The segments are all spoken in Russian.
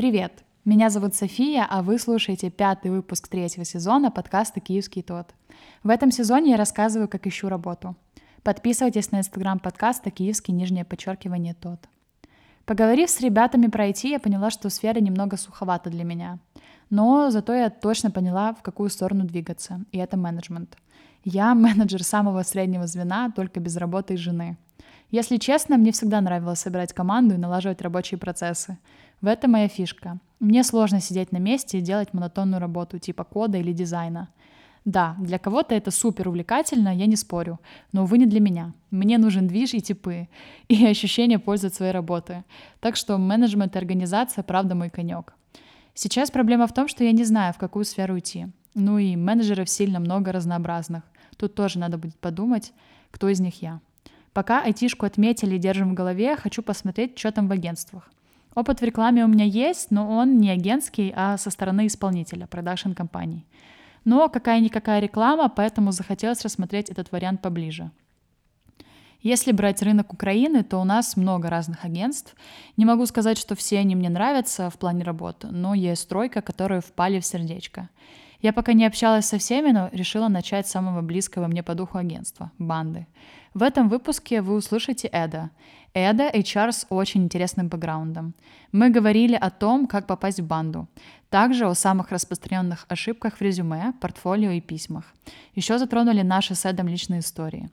Привет! Меня зовут София, а вы слушаете пятый выпуск третьего сезона подкаста «Киевский тот». В этом сезоне я рассказываю, как ищу работу. Подписывайтесь на инстаграм подкаста «Киевский нижнее подчеркивание тот». Поговорив с ребятами про IT, я поняла, что сфера немного суховата для меня. Но зато я точно поняла, в какую сторону двигаться, и это менеджмент. Я менеджер самого среднего звена, только без работы и жены. Если честно, мне всегда нравилось собирать команду и налаживать рабочие процессы. В этом моя фишка. Мне сложно сидеть на месте и делать монотонную работу типа кода или дизайна. Да, для кого-то это супер увлекательно, я не спорю, но, увы, не для меня. Мне нужен движ и типы, и ощущение пользы от своей работы. Так что менеджмент и организация, правда, мой конек. Сейчас проблема в том, что я не знаю, в какую сферу идти. Ну и менеджеров сильно много разнообразных. Тут тоже надо будет подумать, кто из них я. Пока айтишку отметили и держим в голове, хочу посмотреть, что там в агентствах. Опыт в рекламе у меня есть, но он не агентский, а со стороны исполнителя, продакшн компаний. Но какая-никакая реклама, поэтому захотелось рассмотреть этот вариант поближе. Если брать рынок Украины, то у нас много разных агентств. Не могу сказать, что все они мне нравятся в плане работы, но есть тройка, которые впали в сердечко. Я пока не общалась со всеми, но решила начать с самого близкого мне по духу агентства — банды. В этом выпуске вы услышите Эда. Эда — HR с очень интересным бэкграундом. Мы говорили о том, как попасть в банду. Также о самых распространенных ошибках в резюме, портфолио и письмах. Еще затронули наши с Эдом личные истории.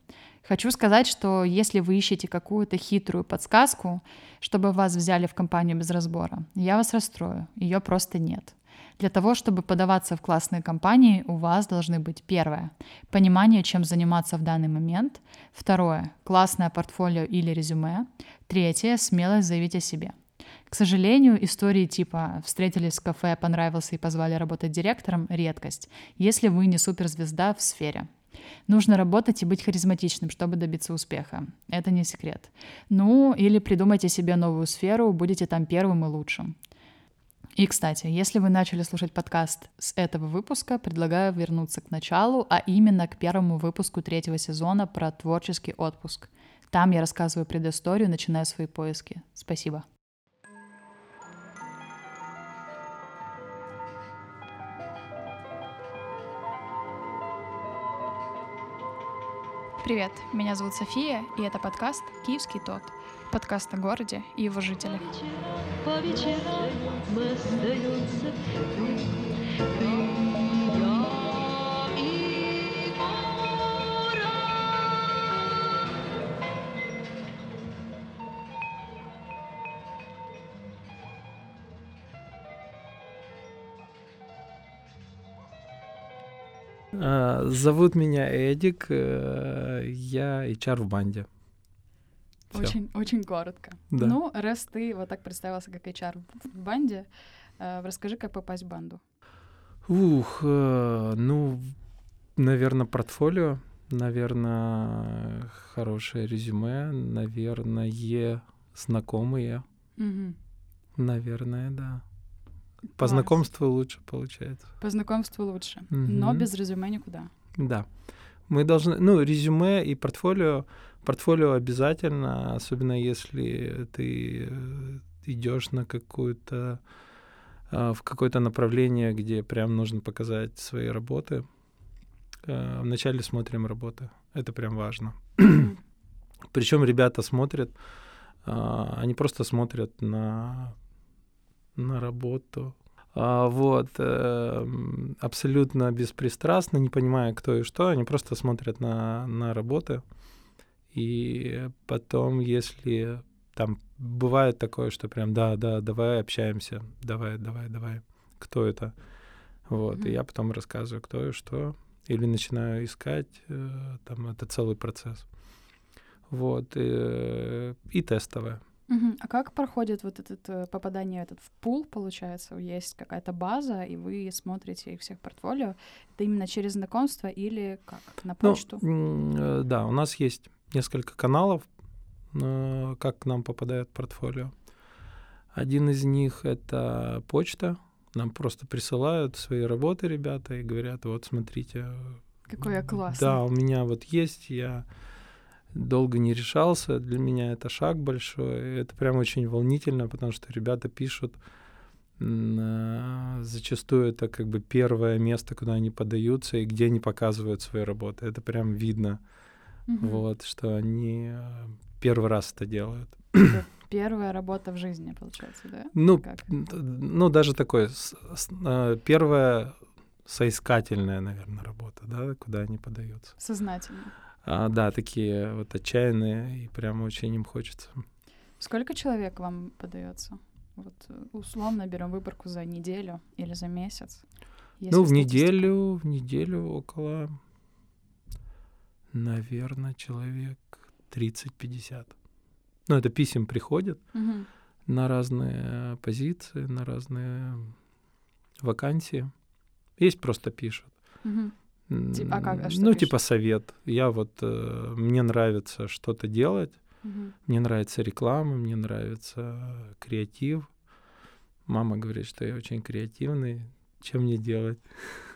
Хочу сказать, что если вы ищете какую-то хитрую подсказку, чтобы вас взяли в компанию без разбора, я вас расстрою, ее просто нет. Для того, чтобы подаваться в классные компании, у вас должны быть первое — понимание, чем заниматься в данный момент, второе — классное портфолио или резюме, третье — смелость заявить о себе. К сожалению, истории типа «встретились в кафе, понравился и позвали работать директором» — редкость, если вы не суперзвезда в сфере. Нужно работать и быть харизматичным, чтобы добиться успеха. Это не секрет. Ну, или придумайте себе новую сферу, будете там первым и лучшим. И, кстати, если вы начали слушать подкаст с этого выпуска, предлагаю вернуться к началу, а именно к первому выпуску третьего сезона про творческий отпуск. Там я рассказываю предысторию, начиная свои поиски. Спасибо. Привет, меня зовут София, и это подкаст «Киевский тот». Подкаст о городе и его жителях. По вечерам мы остаемся А, зовут меня Эдик, э, я HR в банде. Всё. Очень, очень коротко. Да. Ну, раз ты вот так представился как HR в банде, э, расскажи, как попасть в банду. Ух, э, ну, наверное, портфолио, наверное, хорошее резюме, наверное, знакомые. Угу. Наверное, да. По Класс. знакомству лучше получается. По знакомству лучше, угу. но без резюме никуда. Да. Мы должны, ну, резюме и портфолио, портфолио обязательно, особенно если ты э, идешь на какую-то а, в какое-то направление, где прям нужно показать свои работы. А, вначале смотрим работы. Это прям важно. Причем ребята смотрят, они просто смотрят на на работу. А, вот, э, абсолютно беспристрастно, не понимая, кто и что, они просто смотрят на, на работы. И потом, если там бывает такое, что прям, да, да, давай общаемся, давай, давай, давай, кто это? Вот, mm-hmm. и я потом рассказываю, кто и что, или начинаю искать, э, там, это целый процесс. Вот, и, и тестовое. Угу. А как проходит вот это э, попадание этот в пул, получается? Есть какая-то база, и вы смотрите их всех портфолио. Это именно через знакомство или как? На ну, почту? Ну, да, у нас есть несколько каналов, э, как к нам попадает портфолио. Один из них — это почта. Нам просто присылают свои работы ребята и говорят, вот, смотрите. Какой я классный. Да, у меня вот есть, я долго не решался. Для меня это шаг большой. Это прям очень волнительно, потому что ребята пишут а, зачастую это как бы первое место, куда они подаются и где они показывают свои работы. Это прям видно, Мгм. вот, что они а, первый раз это делают. Это Первая работа в жизни, получается, да? Ну, Как? ну даже такое, с- с- а, первая соискательная, наверное, работа, да, куда они подаются. Сознательно. А, да, такие вот отчаянные, и прям очень им хочется. Сколько человек вам подается? Вот э, условно берем выборку за неделю или за месяц. Ну, в неделю, в неделю около, наверное, человек 30-50. Ну, это писем приходят Мгм. на разные позиции, на разные вакансии. Есть просто пишут. Тип- а как? А что ну, пишут? типа совет. Я вот, э, мне нравится что-то делать, Мгм. мне нравится реклама, мне нравится креатив. Мама говорит, что я очень креативный. Чем мне делать?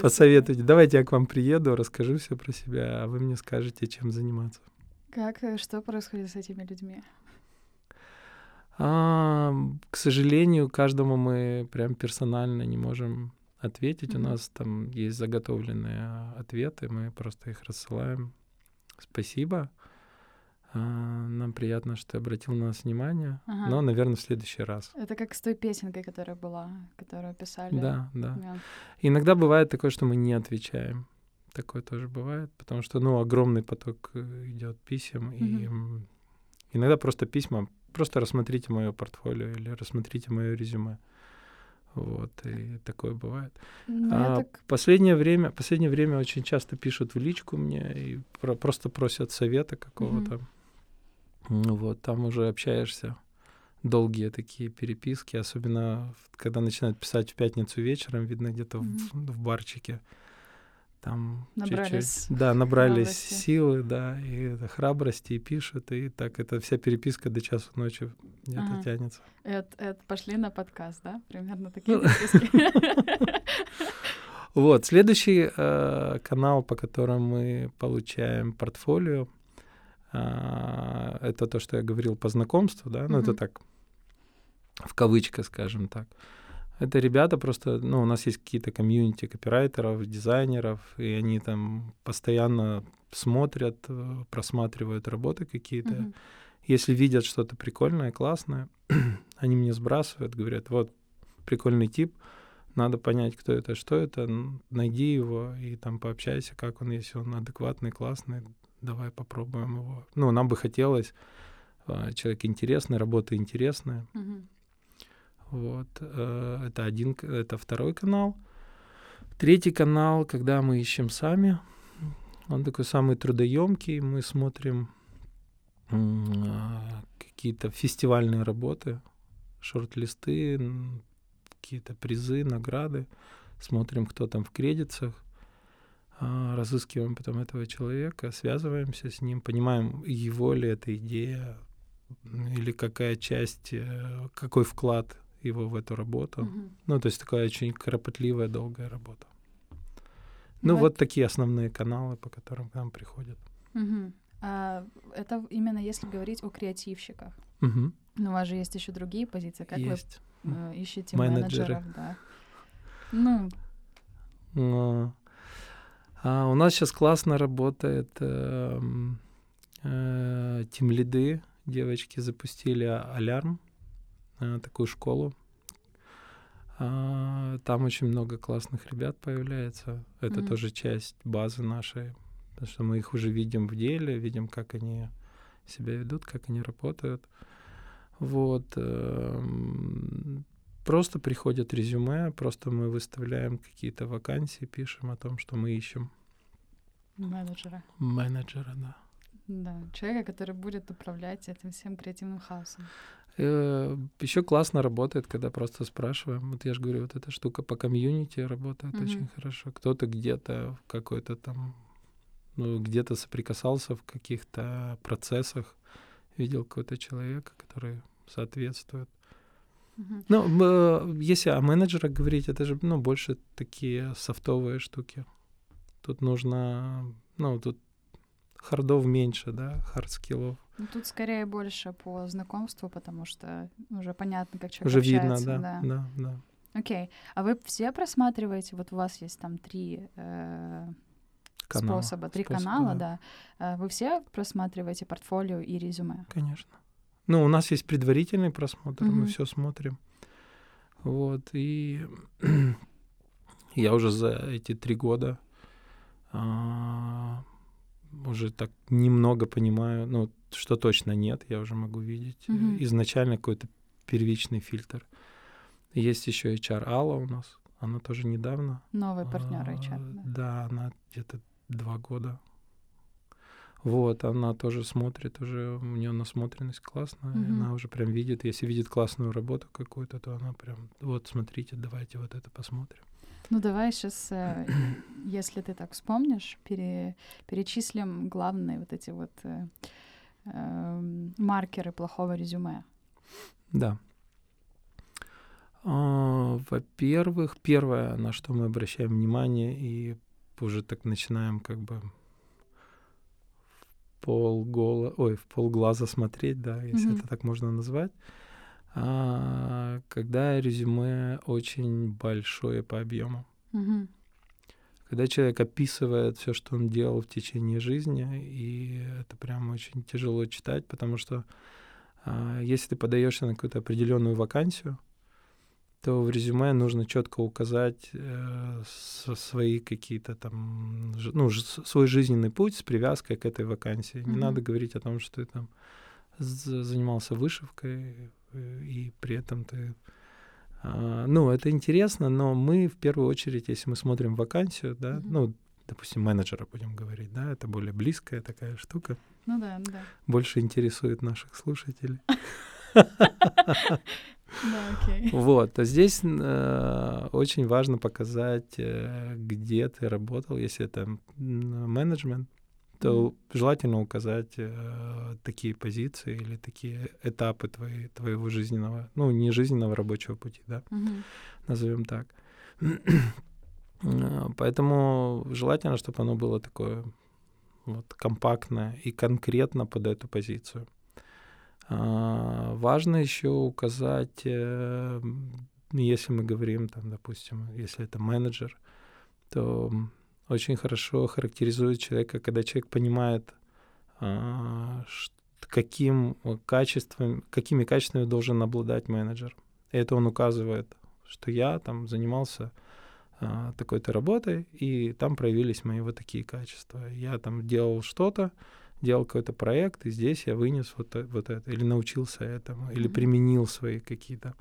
Посоветуйте. Давайте я к вам приеду, расскажу все про себя, а вы мне скажете, чем заниматься. Как, э, что происходит с этими людьми? А, к сожалению, каждому мы прям персонально не можем ответить. У нас там есть заготовленные ответы, мы просто их рассылаем. Спасибо. А, нам приятно, что ты обратил на нас внимание. Ага. Но, наверное, в следующий раз. Это как с той песенкой, которая была, которую писали. Да, да. Да. Иногда бывает такое, что мы не отвечаем. Такое тоже бывает, потому что, ну, огромный поток э, идет писем, и Мгм. м, иногда просто письма, просто рассмотрите мое портфолио или рассмотрите мое резюме. Вот, и такое бывает. Ну, А так... последнее время, последнее время очень часто пишут в личку мне и про- просто просят совета какого-то. Ну Вот, там уже общаешься. Долгие такие переписки, особенно когда начинают писать в пятницу вечером, видно где-то в, в барчике. Там Набрались чуть-чуть, да, набрались храбрости. силы, да, и это храбрости, и пишут, и так это вся переписка до часу ночи где-то Ага. тянется. Это, это пошли на подкаст, да? Примерно такие Ну, переписки. Вот, следующий э, канал, по которому мы получаем портфолио, а, это то, что я говорил по знакомству, да, ну это так, в кавычках, скажем так. Это ребята просто, ну, у нас есть какие-то комьюнити копирайтеров, дизайнеров, и они там постоянно смотрят, э, просматривают работы какие-то. Мгм. Если видят что-то прикольное, классное, они мне сбрасывают, говорят, вот, прикольный тип, надо понять, кто это, что это, найди его и там пообщайся, как он, если он адекватный, классный, давай попробуем его. Ну, нам бы хотелось, а, человек интересный, работа интересная. Мгм. Вот, э, это один, это второй канал. Третий канал, когда мы ищем сами, он такой самый трудоемкий, мы смотрим а, какие-то фестивальные работы, шорт-листы, какие-то призы, награды, смотрим, кто там в кредитах, разыскиваем потом этого человека, связываемся с ним, понимаем, его ли эта идея, или какая часть, э, какой вклад его в эту работу. Мгм. Ну, то есть такая очень кропотливая, долгая работа. Ну, Ну, вот такие основные каналы, по которым к нам приходят. Мгм. А это именно если говорить о креативщиках. Мгм. Но у вас же есть еще другие позиции. Как Есть. вы э, ищете Менеджеры. менеджеров? Да. Ну, а у нас сейчас классно работает эм, э, тимлиды. Девочки запустили а- алярм, э, такую школу. А, Там очень много классных ребят появляется. Это Мгм. тоже часть базы нашей, потому что мы их уже видим в деле, видим, как они себя ведут, как они работают. Вот. эм, Просто приходят резюме, просто мы выставляем какие-то вакансии, пишем о том, что мы ищем менеджера. менеджера, да. Да, человека, который будет управлять этим всем креативным хаосом. Еще классно работает, когда просто спрашиваем. Вот я же говорю, вот эта штука по комьюнити работает Мгм. очень хорошо. Кто-то где-то в какой-то там, ну, где-то соприкасался в каких-то процессах, видел какого-то человека, который соответствует. Ну, э, если о менеджерах говорить, это же, ну, больше такие софтовые штуки. Тут нужно, ну, тут хардов меньше, да, хардскиллов. Ну, тут скорее больше по знакомству, потому что уже понятно, как человек Уже общается. видно, да, да, да. Окей. А вы все просматриваете? Вот у вас есть там три э, Канала, способа, три способа, канала, да. да. Э, Вы все просматриваете портфолио и резюме? Конечно. Ну, у нас есть предварительный просмотр, мы Мгм. все смотрим. Вот, и я уже за эти три года а, уже так немного понимаю, ну, что точно нет, я уже могу видеть. Мгм. Изначально какой-то первичный фильтр. Есть еще HR Алла у нас, она тоже недавно. Новый партнер А, HR. да. Да, она где-то два года. Вот, она тоже смотрит, уже у нее насмотренность классная, Мгм. она уже прям видит, если видит классную работу какую-то, то она прям, вот, смотрите, давайте вот это посмотрим. Ну давай сейчас, если ты так вспомнишь, пере- перечислим главные вот эти вот э, эм, маркеры плохого резюме. Да. А, Во-первых, первое, на что мы обращаем внимание и уже так начинаем как бы полгола, ой, в полглаза смотреть, да, если Мгм. это так можно назвать, а, когда резюме очень большое по объему. Мгм. Когда человек описывает все, что он делал в течение жизни, и это прям очень тяжело читать, потому что а, если ты подаешься на какую-то определенную вакансию, то в резюме нужно четко указать э, свои какие-то там, ну, свой жизненный путь с привязкой к этой вакансии. Не Мгм. надо говорить о том, что ты там занимался вышивкой, э, и при этом ты... а, ну, это интересно, но мы в первую очередь, если мы смотрим вакансию, да, Мгм. ну, допустим, менеджера будем говорить, да, это более близкая такая штука, Ну да, ну да. больше интересует наших слушателей. Да, окей. Вот, а здесь э, очень важно показать, э, где ты работал, если это менеджмент, то желательно указать э, такие позиции или такие этапы твои, твоего жизненного, ну, не жизненного рабочего пути, да, Мгм. назовем так. Э, Поэтому желательно, чтобы оно было такое вот компактное и конкретно под эту позицию. А, Важно еще указать, э, если мы говорим, там, допустим, если это менеджер, то очень хорошо характеризует человека, когда человек понимает, а, каким качеством, какими качествами должен обладать менеджер. Это он указывает, что я там занимался а, такой-то работой, и там проявились мои вот такие качества. Я там делал что-то, делал какой-то проект, и здесь я вынес вот, э- вот это, или научился этому, или применил свои какие-то.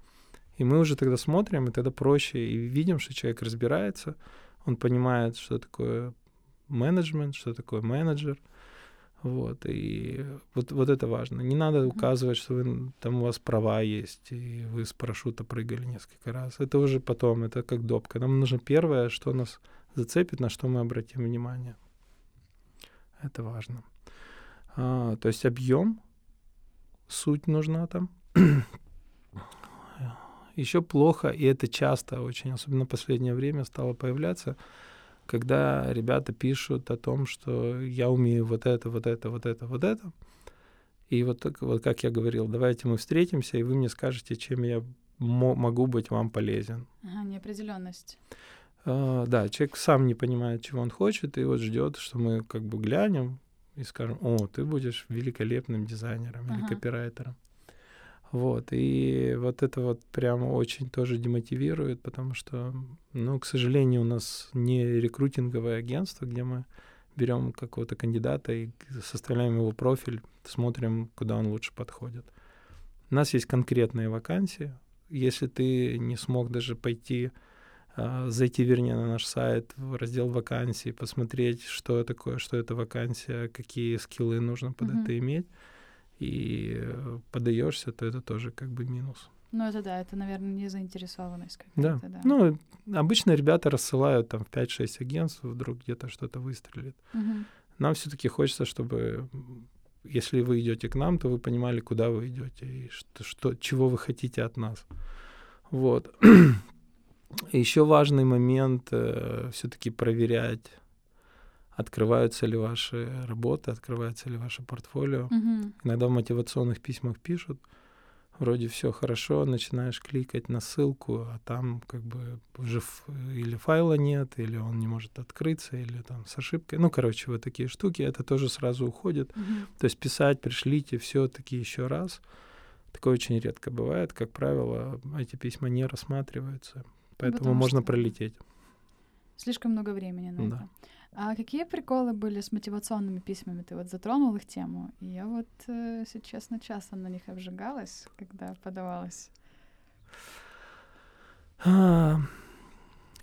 И мы уже тогда смотрим, и тогда проще, и видим, что человек разбирается, он понимает, что такое менеджмент, что такое менеджер. Вот, и вот, вот это важно. Не надо указывать, что вы, там у вас права есть, и вы с парашюта прыгали несколько раз. Это уже потом, это как допка. Нам нужно первое, что нас зацепит, на что мы обратим внимание. Это важно. А, то есть объем, суть нужна там. Еще плохо, и это часто очень, особенно в последнее время стало появляться, когда ребята пишут о том, что я умею вот это, вот это, вот это, вот это. И вот, так, вот как я говорил, давайте мы встретимся, и вы мне скажете, чем я мо- могу быть вам полезен. Ага, неопределенность. А, да, человек сам не понимает, чего он хочет, и вот ждет, что мы как бы глянем и скажем, о, ты будешь великолепным дизайнером или Ага. копирайтером. Вот, и вот это вот прямо очень тоже демотивирует, потому что, ну, к сожалению, у нас не рекрутинговое агентство, где мы берем какого-то кандидата и составляем его профиль, смотрим, куда он лучше подходит. У нас есть конкретные вакансии. Если ты не смог даже пойти, зайти, вернее, на наш сайт, в раздел вакансий, посмотреть, что такое, что это вакансия, какие скиллы нужно под Мгм. это иметь, и э, подаешься, то это тоже как бы минус. Ну это да, это, наверное, незаинтересованность Да. какая-то, да. Ну, обычно ребята рассылают там в 5-6 агентств, вдруг где-то что-то выстрелит. Мгм. Нам все-таки хочется, чтобы если вы идете к нам, то вы понимали, куда вы идете и что, что, чего вы хотите от нас. Вот. Еще важный момент все-таки проверять открываются ли ваши работы, открывается ли ваше портфолио. Мгм. Иногда в мотивационных письмах пишут, вроде все хорошо, начинаешь кликать на ссылку, а там как бы уже или файла нет, или он не может открыться, или там с ошибкой. Ну, короче, вот такие штуки, это тоже сразу уходит. Мгм. То есть писать, пришлите все-таки еще раз. Такое очень редко бывает. Как правило, эти письма не рассматриваются. Поэтому потому можно пролететь. Слишком много времени на Да. это. А какие приколы были с мотивационными письмами? Ты вот затронул их тему. И я вот, э, если честно, часто на них обжигалась, когда подавалась.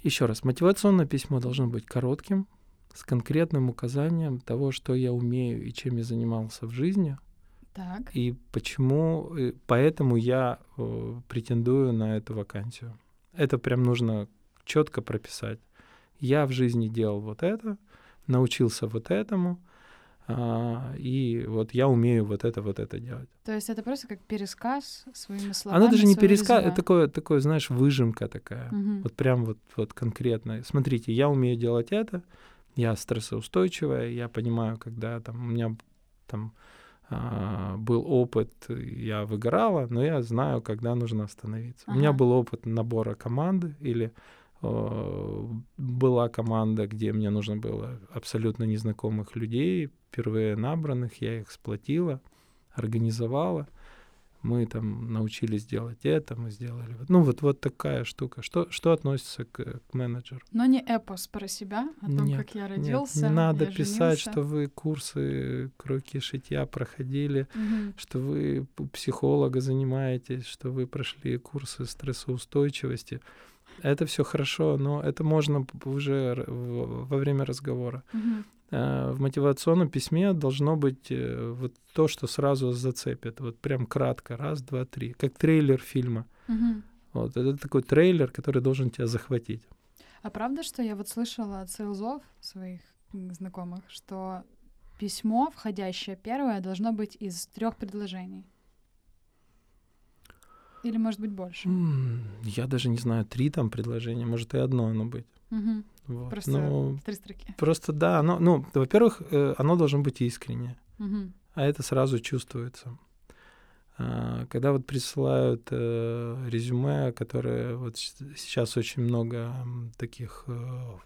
Еще раз, мотивационное письмо должно быть коротким, с конкретным указанием того, что я умею и чем я занимался в жизни, Так. и почему, и поэтому я э, претендую на эту вакансию. Это прям нужно четко прописать. Я в жизни делал вот это, научился вот этому, а, и вот я умею вот это, вот это делать. То есть это просто как пересказ своими словами. Она даже не пересказ, резюме. это такое, такое, знаешь, выжимка такая. Мгм. Вот прям вот, вот конкретно. Смотрите, я умею делать это, я стрессоустойчивая, я понимаю, когда там у меня там был опыт, я выгорала, но я знаю, когда нужно остановиться. У меня Ага. был опыт набора команды или э, была команда, где мне нужно было абсолютно незнакомых людей, впервые набранных, я их сплотила, организовала. Мы там научились делать это, мы сделали. Ну, вот, вот такая штука. Что, что относится к, к менеджеру? Но не эпос про себя, о том, Нет, как я Нет, родился. не надо я писать, женился. что вы курсы кройки шитья проходили, Мгм. что вы психолога занимаетесь, что вы прошли курсы стрессоустойчивости. Это все хорошо, но это можно уже во время разговора. Мгм. Э, В мотивационном письме должно быть э, вот то, что сразу зацепит. Вот прям кратко, раз, два, три. Как трейлер фильма. Мгм. Вот, это такой трейлер, который должен тебя захватить. А правда, что я вот слышала от сейлзов своих знакомых, что письмо, входящее первое, должно быть из трех предложений? Или может быть больше? Я даже не знаю, три там предложения, может и одно оно быть. Мгм. Вот. Просто Ну, три строки. просто да, оно, ну, во-первых, э, оно должно быть искреннее, Мгм. а это сразу чувствуется. А, Когда вот присылают э, резюме, которые вот сейчас очень много таких э,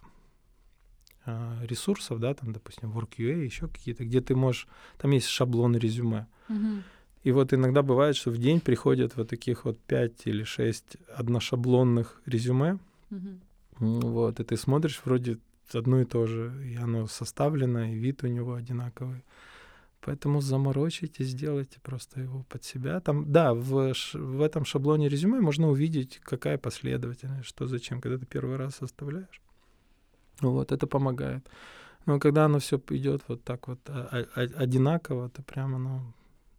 а, ресурсов, да, там, допустим, WorkUA, еще какие-то, где ты можешь, там есть шаблон резюме. Мгм. И вот иногда бывает, что в день приходят вот таких вот пять или шесть одношаблонных резюме, Мгм. Вот, и ты смотришь вроде одно и то же, и оно составлено, и вид у него одинаковый. Поэтому заморочите, сделайте просто его под себя. Там, да, в, в этом шаблоне резюме можно увидеть, какая последовательность, что зачем, когда ты первый раз составляешь. Вот, это помогает. Но когда оно все идет вот так вот а- а- а- одинаково, то прямо оно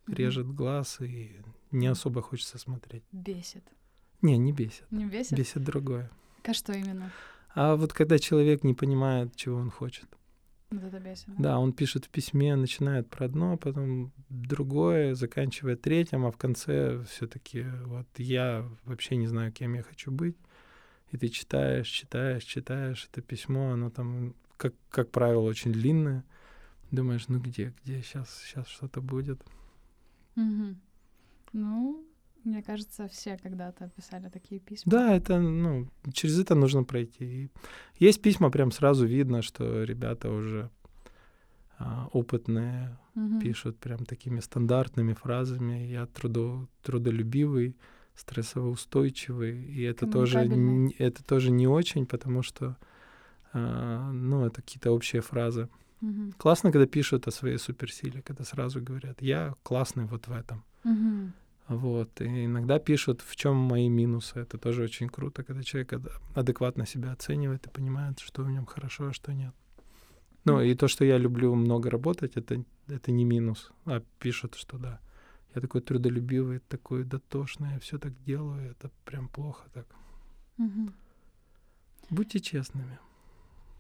режет глаз и не особо хочется смотреть. Бесит. Не, не бесит. Не бесит? Бесит другое. А что именно? А вот когда человек не понимает, чего он хочет. Вот это бесит. Да, он пишет в письме, начинает про одно, потом другое, заканчивает третьим, а в конце все-таки вот я вообще не знаю, кем я хочу быть. И ты читаешь, читаешь, читаешь это письмо, оно там, как, как правило, очень длинное. Думаешь, ну где, где сейчас, сейчас что-то будет. Мгм. Ну, мне кажется, все когда-то писали такие письма. Да, это, ну, через это нужно пройти. И есть письма, прям сразу видно, что ребята уже а, опытные, Мгм. пишут прям такими стандартными фразами. Я трудо, трудолюбивый, стрессоустойчивый, и это тоже, это тоже не очень, потому что, а, ну, это какие-то общие фразы. Мгм. Классно, когда пишут о своей суперсиле, когда сразу говорят, я классный вот в этом. Мгм. Вот. И иногда пишут, в чем мои минусы. Это тоже очень круто, когда человек ад- адекватно себя оценивает и понимает, что в нем хорошо, а что нет. Ну, и то, что я люблю много работать, это, это не минус. А пишут, что да. Я такой трудолюбивый, такой дотошный, я все так делаю, это прям плохо так. Мгм. Будьте честными.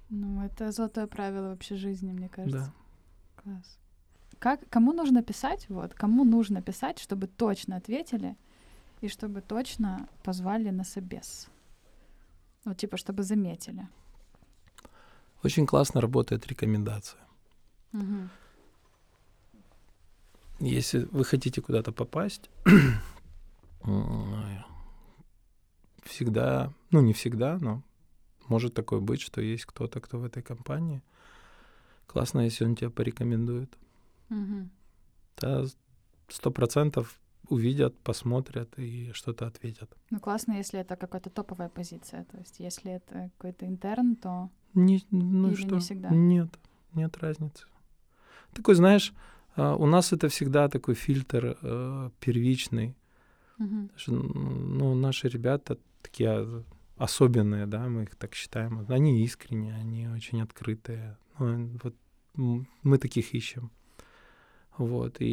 Ну, это золотое правило вообще жизни, мне кажется. Да. Класс. Как, кому нужно писать, вот, кому нужно писать, чтобы точно ответили и чтобы точно позвали на собес? Вот, типа, чтобы заметили. Очень классно работает рекомендация. Мгм. Если вы хотите куда-то попасть, всегда, ну не всегда, но может такое быть, что есть кто-то, кто в этой компании. Классно, если он тебя порекомендует. Мгм. Да, сто процентов увидят, посмотрят и что-то ответят. Ну, классно, если это какая-то топовая позиция. То есть, если это какой-то интерн, то... Не, ну Или не что? всегда? Нет, нет разницы. Такой, знаешь, а, у нас это всегда такой фильтр э, первичный. Что, Ну, наши ребята такие особенные, да, мы их так считаем. Они искренние, они очень открытые. Ну, вот мы таких ищем. Вот. И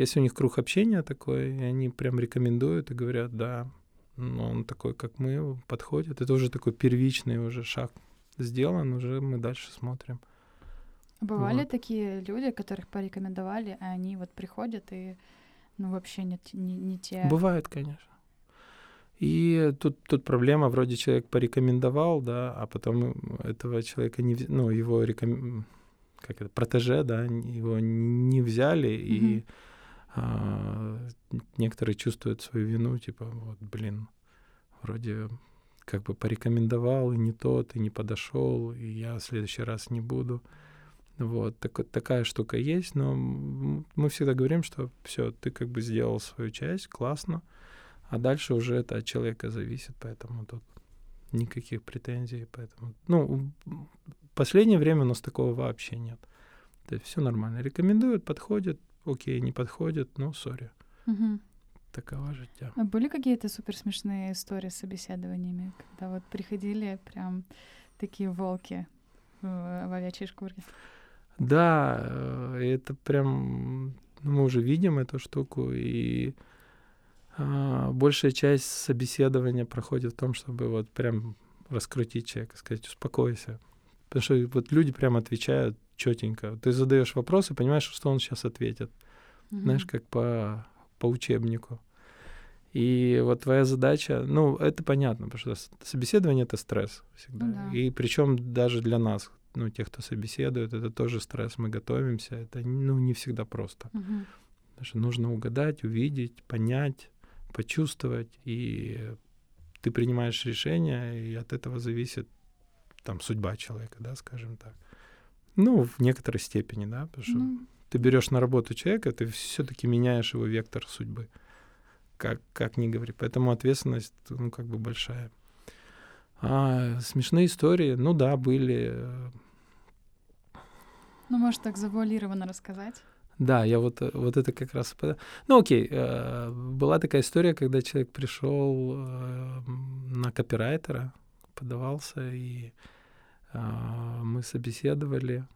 если у них круг общения такой, и они прям рекомендуют и говорят, да, ну, он такой, как мы, подходит. Это уже такой первичный уже шаг сделан, уже мы дальше смотрим. Бывали Вот. такие люди, которых порекомендовали, а они вот приходят и, ну, вообще не, не, не те... Бывает, конечно. И тут, тут проблема, вроде человек порекомендовал, да, а потом этого человека не, ну, его реком... как это, протеже, да, его не взяли, и Мгм. а, некоторые чувствуют свою вину, типа, вот, блин, вроде как бы порекомендовал, и не тот, и не подошел, и я в следующий раз не буду. Вот, так, такая штука есть, но мы всегда говорим, что все, ты как бы сделал свою часть, классно, а дальше уже это от человека зависит, поэтому тут никаких претензий, поэтому, ну, в последнее время у нас такого вообще нет. То есть все нормально. Рекомендуют, подходит, окей, не подходит, ну, сори, Мгм. такова життя. А были какие-то супер смешные истории с собеседованиями, когда вот приходили прям такие волки в, в овечьей шкуре? Да, э, это прям, ну, мы уже видим эту штуку, и а, большая часть собеседования проходит в том, чтобы вот прям раскрутить человека, сказать, успокойся. Потому что вот люди прям отвечают четенько. Ты задаешь вопрос и понимаешь, что он сейчас ответит. Знаешь, Мгм. как по, по учебнику. И вот твоя задача, ну, это понятно, потому что собеседование это стресс всегда. Ну да. И причем даже для нас, ну, тех, кто собеседует, это тоже стресс. Мы готовимся. Это, ну, не всегда просто. Мгм. Потому что нужно угадать, увидеть, понять, почувствовать. И ты принимаешь решение, и от этого зависит там судьба человека, да, скажем так. Ну, в некоторой степени, да, потому что Ну, ты берешь на работу человека, ты все-таки меняешь его вектор судьбы. Как, как ни говори. Поэтому ответственность, ну, как бы большая. А смешные истории, ну да, были. э, ну, может, так завуалированно рассказать? Да, я вот, э, вот это как раз... Ну, окей, э, была такая история, когда человек пришел на копирайтера, подавался, и мы собеседовали.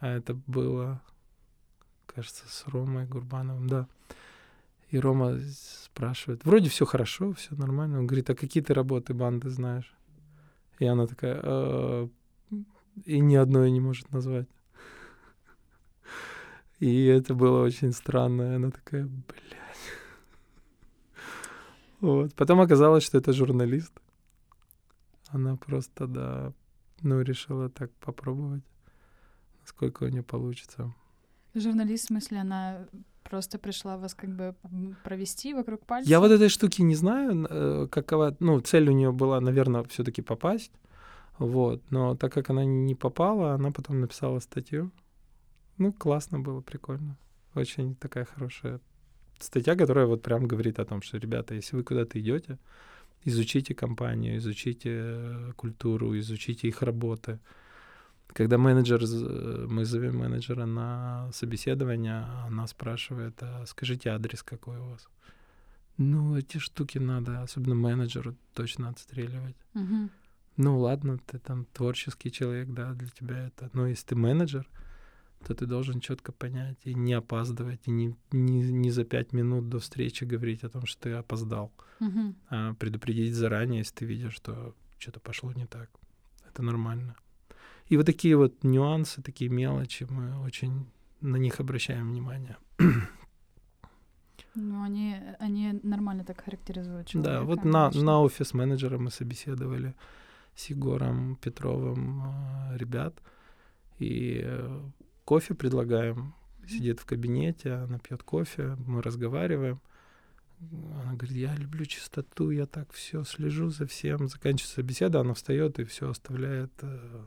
А это было, кажется, с Ромой Гурбановым, да. И Рома спрашивает, вроде все хорошо, все нормально. Он говорит, а какие ты работы банды знаешь? И она такая, «Э, и ни одной не может назвать. И это было очень странно. Она такая, блядь. Вот. Потом оказалось, что это журналист. Она просто, да, ну, решила так попробовать, насколько у нее получится. Журналист, в смысле, она просто пришла вас как бы провести вокруг пальца? Я вот этой штуки не знаю, э, какова, ну, цель у нее была, наверное, все-таки попасть, вот, но так как она не попала, она потом написала статью. Ну, классно было, прикольно. Очень такая хорошая статья, которая вот прям говорит о том, что, ребята, если вы куда-то идете, изучите компанию, изучите э, культуру, изучите их работы. Когда менеджер, э, мы зовем менеджера на собеседование, она спрашивает, а скажите адрес какой у вас? Ну, эти штуки надо, особенно менеджеру, точно отстреливать. Мгм. Ну, ладно, ты там творческий человек, да, для тебя это. Но если ты менеджер, то ты должен четко понять и не опаздывать, и не, не, не за пять минут до встречи говорить о том, что ты опоздал, Мгм. а предупредить заранее, если ты видишь, что что-то пошло не так. Это нормально. И вот такие вот нюансы, такие мелочи, мы очень на них обращаем внимание. Ну, они, они нормально так характеризуют человека. Да, вот на, на офис менеджера мы собеседовали с Егором Петровым э, ребят. И э, кофе предлагаем. Сидит в кабинете, она пьет кофе, мы разговариваем. Она говорит, я люблю чистоту, я так все слежу за всем. Заканчивается беседа, она встает и все оставляет э,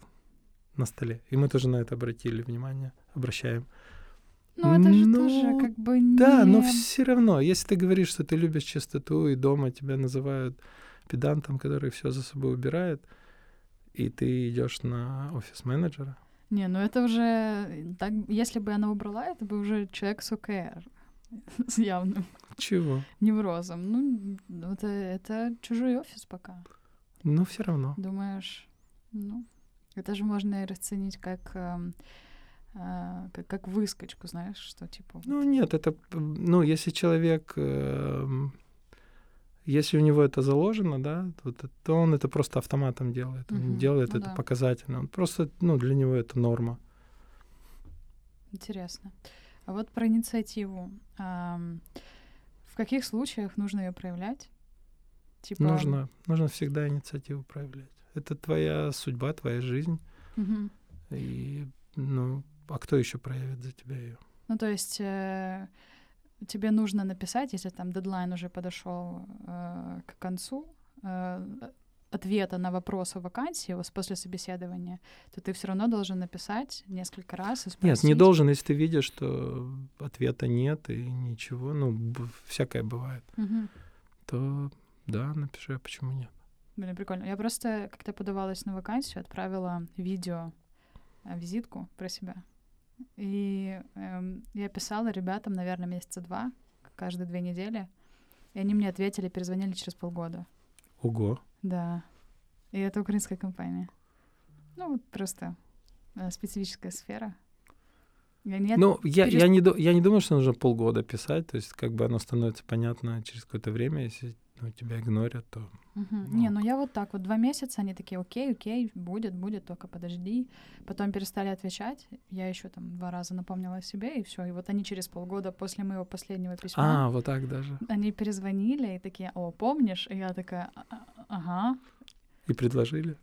на столе. И мы тоже на это обратили внимание, обращаем. Ну, это же но... тоже как бы не... Да, но все равно, если ты говоришь, что ты любишь чистоту, и дома тебя называют педантом, который все за собой убирает, и ты идешь на офис менеджера. Не, ну это уже так, если бы она убрала, это бы уже человек с ОКР с явным. Чего? Неврозом. Ну, это, это чужой офис пока. Ну, все равно. Думаешь, ну, это же можно и расценить как э, э, как, как выскочку, знаешь, что типа. Ну нет, это, ну если человек э, если у него это заложено, да, то, то он это просто автоматом делает. Он угу, делает ну это да. показательно. Он просто, ну, для него это норма. Интересно. А вот про инициативу. В каких случаях нужно ее проявлять? Типа... Нужно, нужно всегда инициативу проявлять. Это твоя судьба, твоя жизнь. Угу. И, ну, а кто еще проявит за тебя ее? Ну, то есть э, тебе нужно написать, если там дедлайн уже подошел э, к концу, э, ответа на вопрос о вакансии после собеседования, то ты все равно должен написать несколько раз и спросить. Нет, не должен, если ты видишь, что ответа нет и ничего, ну, всякое бывает, угу. то да, напиши, а почему нет. Блин, прикольно. Я просто, когда подавалась на вакансию, отправила видео, э, визитку про себя. И эм, я писала ребятам, наверное, месяца два, каждые две недели. И они мне ответили, перезвонили через полгода. Ого. Да. И это украинская компания. Ну, вот просто э, специфическая сфера. Я не ну, я, перест... я, не, я не думаю, что нужно полгода писать. То есть, как бы оно становится понятно через какое-то время, если ну, тебя игнорят, то... Угу. Ну, не, ну я вот так вот, два месяца, они такие, окей, окей, будет, будет, только подожди. Потом перестали отвечать, я еще там два раза напомнила о себе, и все. И вот они через полгода после моего последнего письма... А, вот так даже. Они перезвонили и такие, о, помнишь? И я такая, «А, а, ага. И предложили?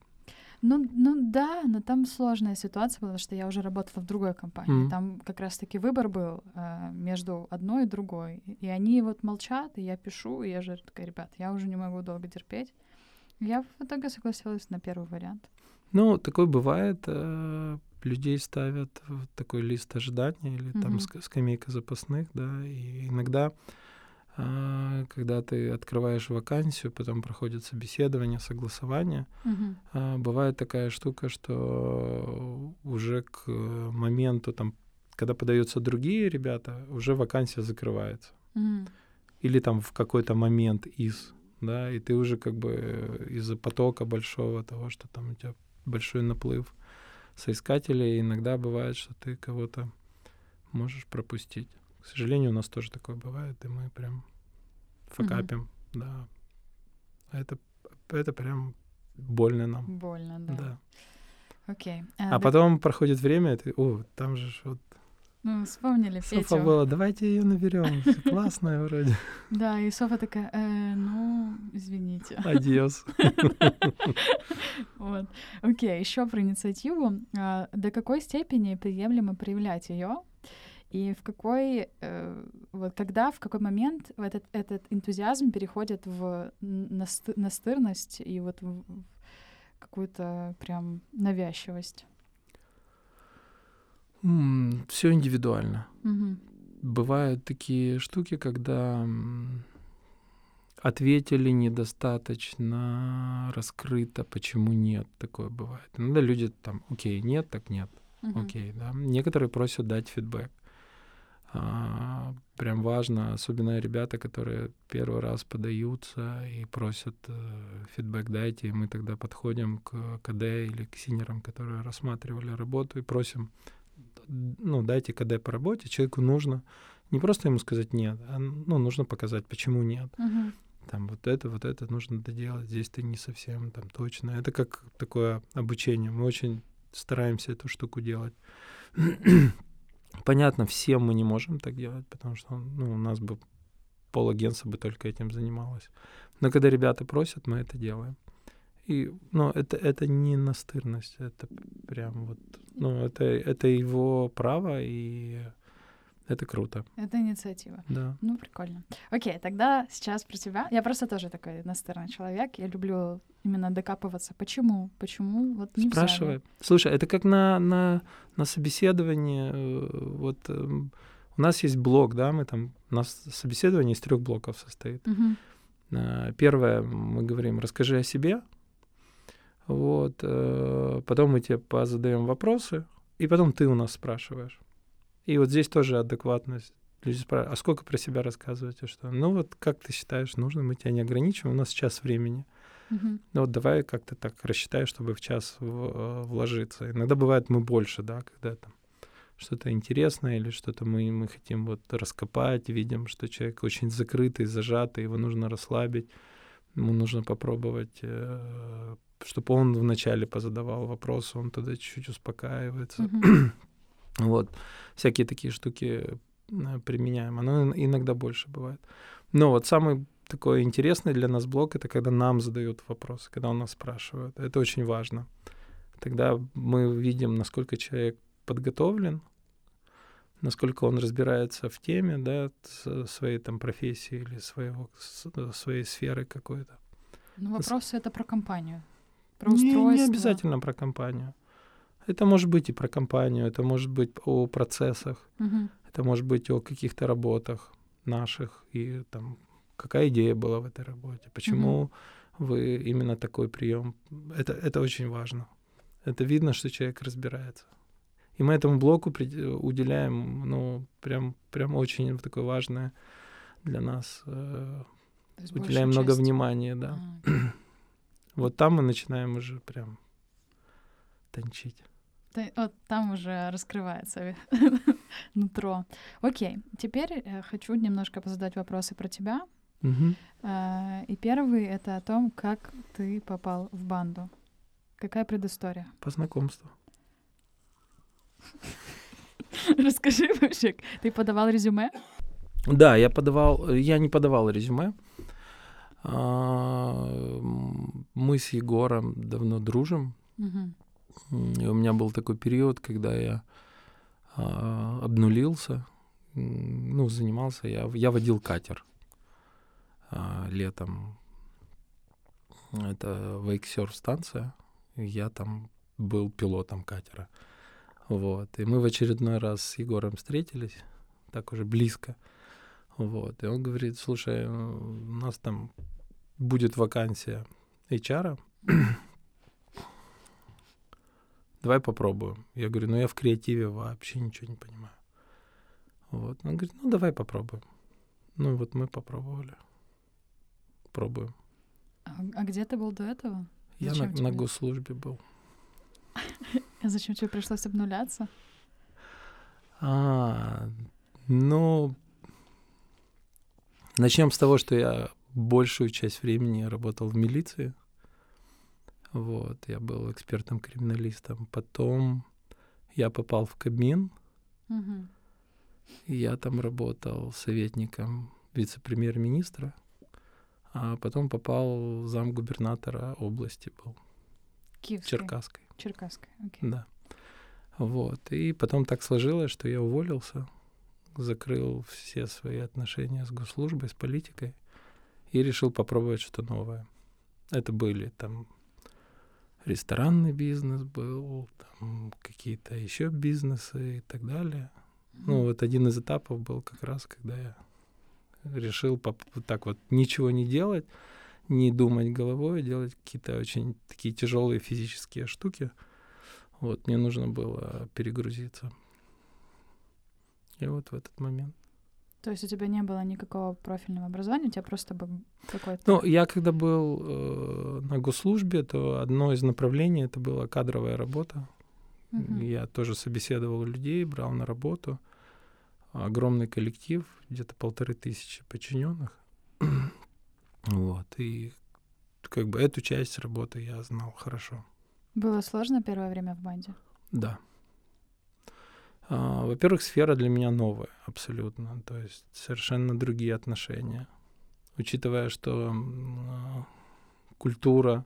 Ну, ну да, но там сложная ситуация, потому что я уже работала в другой компании. Mm-hmm. Там как раз-таки выбор был э, между одной и другой. И они вот молчат, и я пишу, и я же такая, ребят, я уже не могу долго терпеть. Я в итоге согласилась на первый вариант. Ну, такое бывает. Э, людей ставят в такой лист ожидания или mm-hmm. там скамейка запасных, да, и иногда когда ты открываешь вакансию, потом проходит собеседование, согласование, угу. бывает такая штука, что уже к моменту, там, когда подаются другие ребята, уже вакансия закрывается. Угу. Или там в какой-то момент из, да, и ты уже как бы из-за потока большого того, что там у тебя большой наплыв соискателей, иногда бывает, что ты кого-то можешь пропустить. К сожалению, у нас тоже такое бывает, и мы прям факапим, mm да. Это, это прям больно нам. Больно, да. Да. Окей. Okay. А, а да... потом проходит время, и ты, о, там же вот ну, вспомнили Софа Петю. была, давайте ее наберем. Классная вроде. Да, и Софа такая, э, ну, извините. Адьос. Вот. Окей, еще про инициативу. А, до какой степени приемлемо проявлять ее? И в какой, э, вот когда, в какой момент этот, этот энтузиазм переходит в насты, настырность и вот в, какую-то прям навязчивость? Mm, все индивидуально. Угу. Бывают такие штуки, когда ответили недостаточно раскрыто, почему нет, такое бывает. Иногда люди там, окей, нет, так нет, угу. окей, да. Некоторые просят дать фидбэк. А, прям важно, особенно ребята, которые первый раз подаются и просят э, фидбэк дайте, и мы тогда подходим к КД или к синерам, которые рассматривали работу, и просим, ну, дайте КД по работе, человеку нужно не просто ему сказать нет, а ну, нужно показать, почему нет. Uh-huh. Там вот это, вот это нужно доделать, здесь ты не совсем там точно. Это как такое обучение. Мы очень стараемся эту штуку делать. Понятно, всем мы не можем так делать, потому что ну, у нас бы пол агентства бы только этим занималось. Но когда ребята просят, мы это делаем. И, ну, это, это не настырность, это прям вот, ну, это, это его право, и это круто. Это инициатива. Да. Ну, прикольно. Окей, тогда сейчас про тебя. Я просто тоже такой настырный человек. Я люблю именно докапываться. Почему? Почему вот не Спрашивай. взяли? Слушай, это как на, на, на собеседовании. э, Вот эм, у нас есть блок, да, мы там, у нас собеседование из трех блоков состоит. А, Первое, мы говорим, расскажи о себе. Вот, э, потом мы тебе позадаем вопросы, и потом ты у нас спрашиваешь. И вот здесь тоже адекватность. Люди спрашивают, а сколько про себя рассказываете, что? Ну вот как ты считаешь нужно, мы тебя не ограничиваем, у нас час времени. Ну вот давай как-то так рассчитай, чтобы в час в- э, вложиться. Иногда бывает мы больше, да, когда там что-то интересное или что-то мы, мы хотим вот раскопать, видим, что человек очень закрытый, зажатый, его нужно расслабить, ему нужно попробовать, чтобы он вначале позадавал вопросы, он тогда чуть-чуть успокаивается. Мгм. Вот, всякие такие штуки э, применяем. Оно ин- иногда больше бывает. Но вот самый такой интересный для нас блок — это когда нам задают вопросы, когда у нас спрашивают. Это очень важно. Тогда мы видим, насколько человек подготовлен, насколько он разбирается в теме, да, своей там профессии или своего, своей сферы какой-то. Ну, вопросы это про компанию. Про Не, устройство. не обязательно про компанию. Это может быть и про компанию, это может быть о процессах, Мгм. это может быть о каких-то работах наших и там какая идея была в этой работе, почему вы именно такой прием. Это, это очень важно. Это видно, что человек разбирается. И мы этому блоку при- уделяем, ну, прям, прям очень такое важное для нас. э, уделяем много часть- внимания, да. А, Вот там мы начинаем уже прям тончить. Вот там уже раскрывается нутро. Окей, теперь э, хочу немножко позадать вопросы про тебя. Э, И первый — это о том, как ты попал в банду. Какая предыстория? По знакомству. Расскажи вообще, ты подавал резюме? Да, я подавал, я не подавал резюме. А, Мы с Егором давно дружим. Мгм. И у меня был такой период, когда я а, обнулился. Ну, занимался, я, я водил катер а, летом. Это вейксерф-станция. и Я там был пилотом катера. Вот. И мы в очередной раз с Егором встретились, так уже близко. Вот. И он говорит, слушай, у нас там будет вакансия HR. Давай попробуем. Я говорю, ну я в креативе вообще ничего не понимаю. Вот. Он говорит, ну давай попробуем. Ну вот мы попробовали. Пробуем. А а где ты был до этого? Я на, Зачем на тебе? госслужбе был. А зачем тебе пришлось обнуляться? А, ну, начнем с того, что я большую часть времени работал в милиции. Вот, я был экспертом-криминалистом. Потом я попал в Кабмин, и я там работал советником вице-премьер-министра, а потом попал в замгубернатора области был, Киевской. Черкасской. Черкасской, окей. Да. Вот. И потом так сложилось, что я уволился, закрыл все свои отношения с госслужбой, с политикой и решил попробовать что-то новое. Это были там ресторанный бизнес был, там какие-то еще бизнесы и так далее. Ну, вот один из этапов был как раз, когда я решил вот так вот ничего не делать, не думать головой, делать какие-то очень такие тяжелые физические штуки. Вот, мне нужно было перегрузиться. И вот в этот момент. То есть у тебя не было никакого профильного образования, у тебя просто был какой-то... Ну, я когда был э, на госслужбе, то одно из направлений это была кадровая работа. Мгм. Я тоже собеседовал людей, брал на работу. Огромный коллектив, где-то полторы тысячи подчиненных. вот. И как бы эту часть работы я знал хорошо. Было сложно первое время в банде? Да. А, Во-первых, сфера для меня новая абсолютно. То есть совершенно другие отношения. Учитывая, что а, культура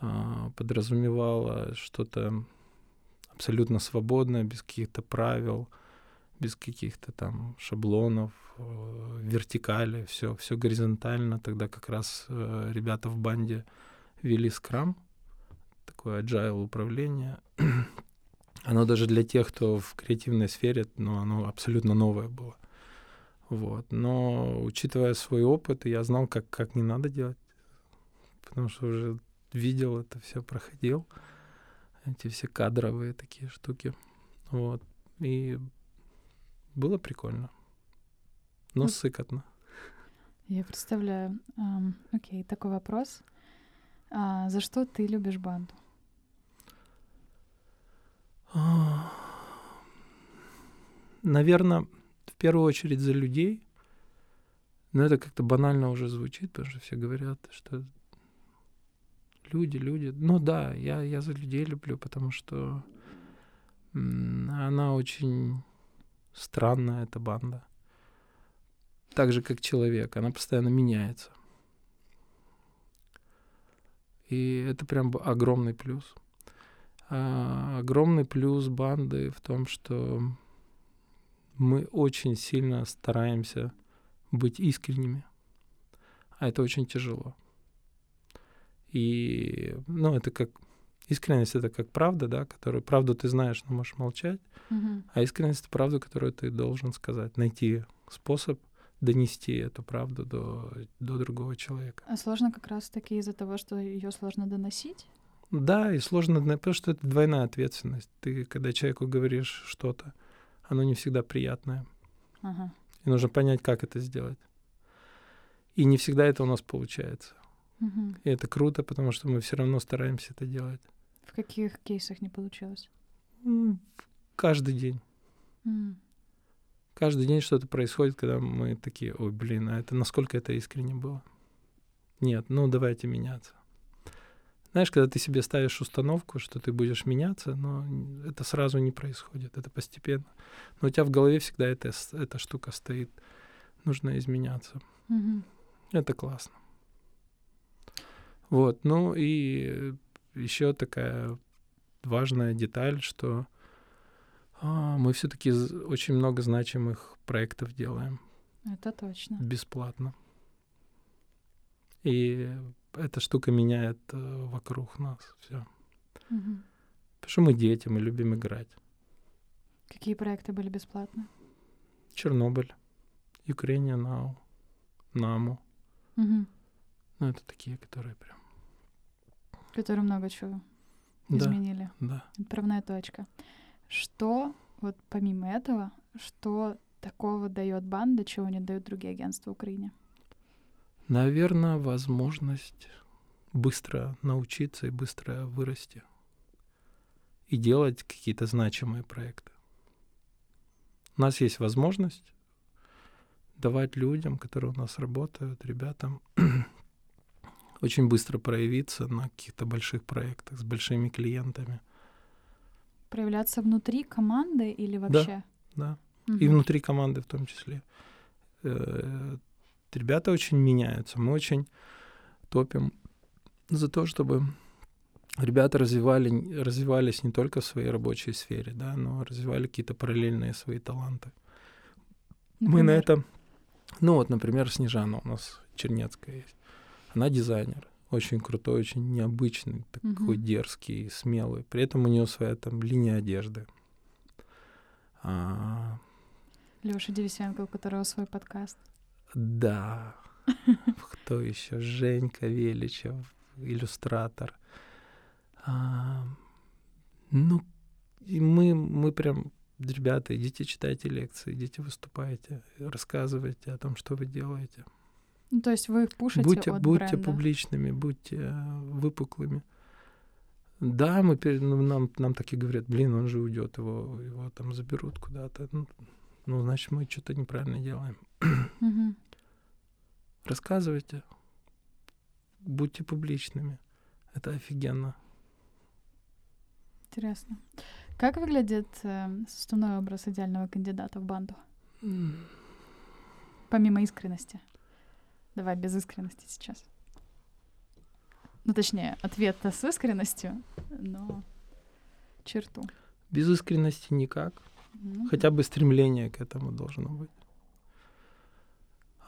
а, подразумевала что-то абсолютно свободное, без каких-то правил, без каких-то там шаблонов, э, вертикали, все, все горизонтально. Тогда как раз э, ребята в банде вели скрам, такое agile управление. Оно даже для тех, кто в креативной сфере, ну, оно абсолютно новое было. Вот. Но учитывая свой опыт, я знал, как, как не надо делать, потому что уже видел это все, проходил, эти все кадровые такие штуки. Вот. И было прикольно, но ну, сыкотно. Я представляю. Um, окей, такой вопрос. А, за что ты любишь банду? Наверное, в первую очередь за людей. Но это как-то банально уже звучит, потому что все говорят, что люди, люди. Ну да, я, я за людей люблю, потому что она очень странная, эта банда. Так же, как человек, она постоянно меняется. И это прям огромный плюс. А, огромный плюс банды в том, что мы очень сильно стараемся быть искренними. А это очень тяжело. И, ну, это как искренность это как правда, да, которую правду ты знаешь, но можешь молчать, uh-huh. а искренность это правда, которую ты должен сказать, найти способ донести эту правду до, до другого человека. А сложно как раз таки из-за того, что ее сложно доносить? Да, и сложно, потому что это двойная ответственность. Ты, когда человеку говоришь что-то, оно не всегда приятное. Ага. И нужно понять, как это сделать. И не всегда это у нас получается. Угу. И это круто, потому что мы все равно стараемся это делать. В каких кейсах не получилось? Каждый день. Mm. Каждый день что-то происходит, когда мы такие, ой, блин, а это насколько это искренне было? Нет, ну давайте меняться. Знаешь, когда ты себе ставишь установку, что ты будешь меняться, но это сразу не происходит, это постепенно. Но у тебя в голове всегда эта, эта штука стоит. Нужно изменяться. Угу. Это классно. Вот, ну и еще такая важная деталь, что а, мы все-таки очень много значимых проектов делаем. Это точно. Бесплатно. И эта штука меняет э, вокруг нас все. Угу. Потому что мы дети, мы любим играть. Какие проекты были бесплатны? Чернобыль, Ukrainian Now, Наму. Угу. Ну, это такие, которые прям... Которые много чего да, изменили. Да. Отправная точка. Что, вот помимо этого, что такого дает банда, чего не дают другие агентства в Украине? Наверное, возможность быстро научиться и быстро вырасти. И делать какие-то значимые проекты. У нас есть возможность давать людям, которые у нас работают, ребятам, очень быстро проявиться на каких-то больших проектах с большими клиентами. Проявляться внутри команды или вообще? Да, да. Угу. И внутри команды в том числе. Ребята очень меняются. Мы очень топим за то, чтобы ребята развивали, развивались не только в своей рабочей сфере, да, но развивали какие-то параллельные свои таланты. Например? Мы на это... Ну вот, например, Снежана у нас Чернецкая есть. Она дизайнер. Очень крутой, очень необычный, такой угу. дерзкий, смелый. При этом у нее своя там линия одежды. А... Леша Девисенко, у которого свой подкаст. Да. Кто еще? Женька Величев, иллюстратор. А, ну, и мы, мы прям, ребята, идите читайте лекции, идите выступайте, рассказывайте о том, что вы делаете. Ну, то есть вы пушите будьте, от Будьте бренда. публичными, будьте э, выпуклыми. Да, мы ну, нам, нам такие говорят, блин, он же уйдет, его, его там заберут куда-то. Ну, ну, значит, мы что-то неправильно делаем. Угу. Рассказывайте. Будьте публичными. Это офигенно. Интересно. Как выглядит э, составной образ идеального кандидата в банду? Mm. Помимо искренности. Давай без искренности сейчас. Ну, точнее, ответ с искренностью, но черту. Без искренности никак. Ну, Хотя бы стремление к этому должно быть.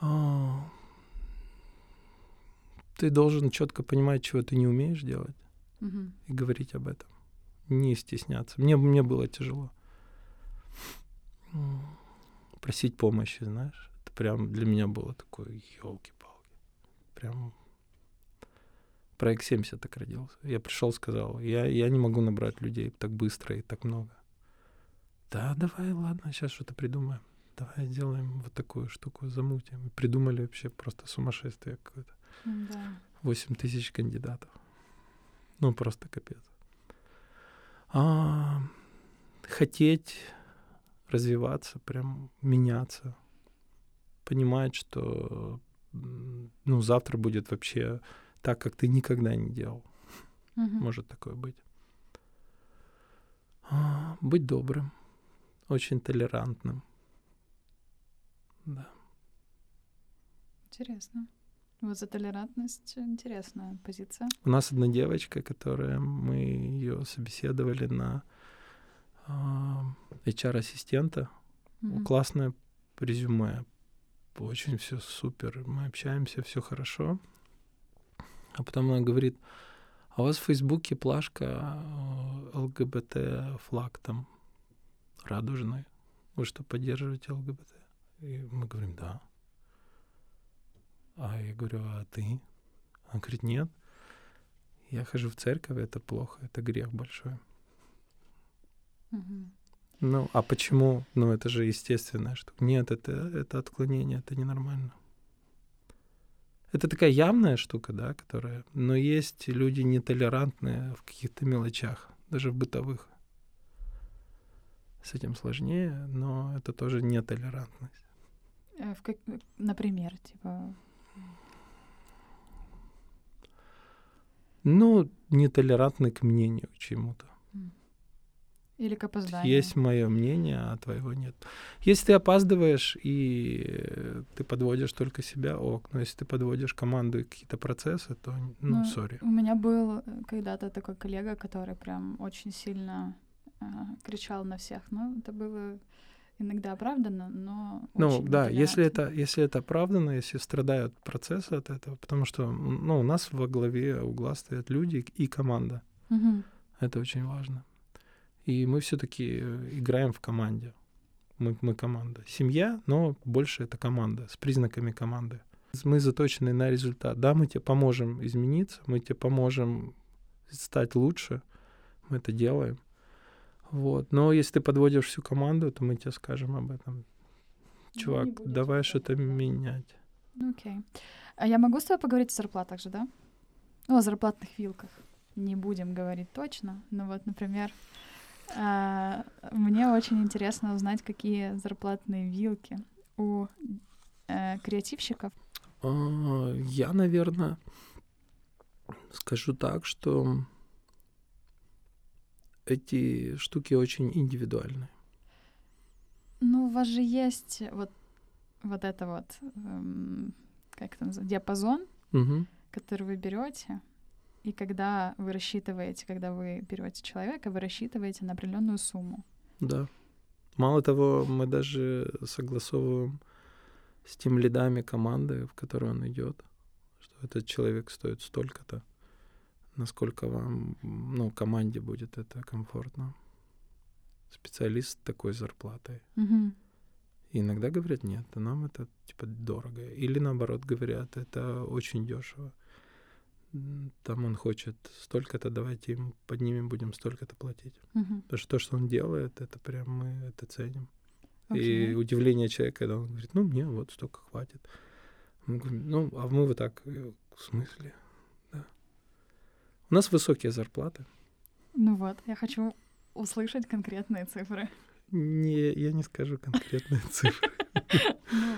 А, Ты должен четко понимать, чего ты не умеешь делать, мгм. и говорить об этом. Не стесняться. Мне, мне было тяжело. Просить помощи, знаешь. Это прям для меня было такое, елки-палки. Прям проект 70 так родился. Я пришел, сказал, я, я не могу набрать людей так быстро и так много. Да, давай, ладно, сейчас что-то придумаем. Давай сделаем вот такую штуку, замутим. Придумали вообще просто сумасшествие какое-то. Да. 8 тысяч кандидатов. Ну, просто капец. А, хотеть развиваться, прям меняться. Понимать, что ну, завтра будет вообще так, как ты никогда не делал. Мгм. Может такое быть. А, быть добрым, очень толерантным. Да. Интересно. Вот за толерантность интересная позиция. У нас одна девочка, которая мы ее собеседовали на а, HR-ассистента. Мгм. Классное резюме. Очень все супер. Мы общаемся, все хорошо. А потом она говорит, а у вас в Фейсбуке плашка э, ЛГБТ флаг там радужный. Вы что, поддерживаете ЛГБТ? И мы говорим, да. А я говорю, а ты? Она говорит, нет. Я хожу в церковь, это плохо, это грех большой. Мгм. Ну, а почему? Ну, это же естественная штука. Нет, это, это отклонение, это ненормально. Это такая явная штука, да, которая... Но есть люди нетолерантные в каких-то мелочах, даже в бытовых. С этим сложнее, но это тоже нетолерантность. Э, в как- Например, типа... Ну, нетолерантный к мнению чему-то. Или к опозданию. Есть мое мнение, а твоего нет. Если ты опаздываешь и ты подводишь только себя, ок. Но если ты подводишь команду и какие-то процессы, то, ну, Ну, сори. У меня был когда-то такой коллега, который прям очень сильно э, кричал на всех. Ну, это было иногда оправдано, но Ну, да, если это, если это оправдано, если страдают процессы от этого, потому что, ну, у нас во главе угла стоят люди и команда. Мгм. Это очень важно. И мы все-таки играем в команде. Мы, мы команда. Семья, но больше это команда, с признаками команды. Мы заточены на результат. Да, мы тебе поможем измениться, мы тебе поможем стать лучше. Мы это делаем. Вот. Но если ты подводишь всю команду, то мы тебе скажем об этом. Ну, Чувак, давай что-то менять. Ну, окей. А я могу с тобой поговорить о зарплатах же, да? Ну, о зарплатных вилках. Не будем говорить точно, но вот, например, а, мне очень интересно узнать, какие зарплатные вилки у э, креативщиков. А, Я, наверное, скажу так, что эти штуки очень индивидуальны. Ну, у вас же есть вот, вот это вот, эм, как это называется, диапазон, Мгм. который вы берете, и когда вы рассчитываете, когда вы берете человека, вы рассчитываете на определенную сумму. Да. Мало того, мы даже согласовываем с тем лидами команды, в которую он идет, что этот человек стоит столько-то, насколько вам, ну, команде будет это комфортно. Специалист такой зарплатой. И иногда говорят, нет, нам это типа дорого. Или наоборот говорят, это очень дешево. Там он хочет столько-то, давайте ему поднимем, будем столько-то платить. Мгм. Потому что то, что он делает, это прям мы это ценим. Окей. И удивление человека, когда он говорит, ну, мне вот столько хватит. Мы говорим, ну, а мы вот так, э, в смысле? У нас высокие зарплаты. Ну вот, я хочу услышать конкретные цифры. Не, я не скажу конкретные цифры. Ну,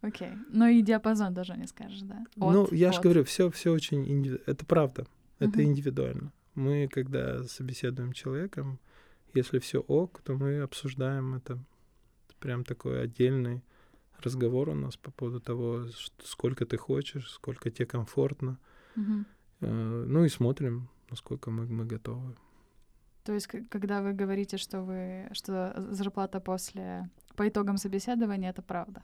окей. Ну и диапазон даже не скажешь, да? Ну, я же говорю, все, все очень Это правда. Это индивидуально. Мы, когда собеседуем человеком, если все ок, то мы обсуждаем это. Прям такой отдельный разговор у нас по поводу того, сколько ты хочешь, сколько тебе комфортно. Мгм. Э, ну и смотрим, насколько мы, мы готовы. То есть, когда вы говорите, что вы что зарплата после по итогам собеседования, это правда?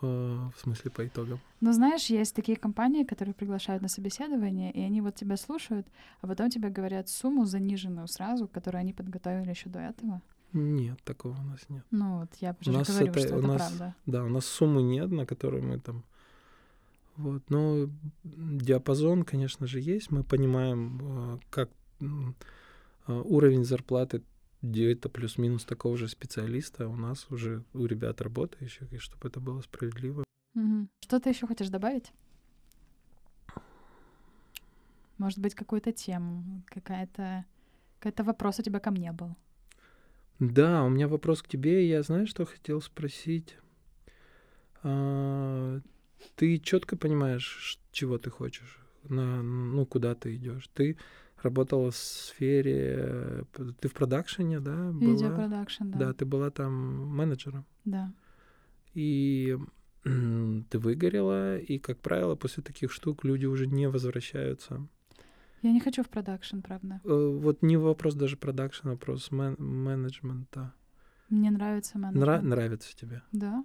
Э, в смысле по итогам? Ну, знаешь, есть такие компании, которые приглашают на собеседование, и они вот тебя слушают, а потом тебе говорят сумму заниженную сразу, которую они подготовили еще до этого. Нет, такого у нас нет. Ну вот, я уже говорю, это, что это нас, правда. Да, у нас суммы нет, на которую мы там... Вот, но диапазон, конечно же, есть. Мы понимаем, э, как э, уровень зарплаты где-то плюс-минус такого же специалиста у нас уже у ребят работающих, и чтобы это было справедливо. Угу. Что ты еще хочешь добавить? Может быть, какую-то тему, какая-то какой-то вопрос у тебя ко мне был. Да, у меня вопрос к тебе. Я знаю, что хотел спросить. А, ты четко понимаешь, чего ты хочешь, на, ну куда ты идешь. Ты работала в сфере... Ты в продакшене, да? Видеопродакшн, да. Да, ты была там менеджером. Да. И ты выгорела, и, как правило, после таких штук люди уже не возвращаются. Я не хочу в продакшн, правда. Э, вот не вопрос даже продакшн, вопрос мен- менеджмента. Мне нравится менеджмент. Нра- нравится тебе? Да.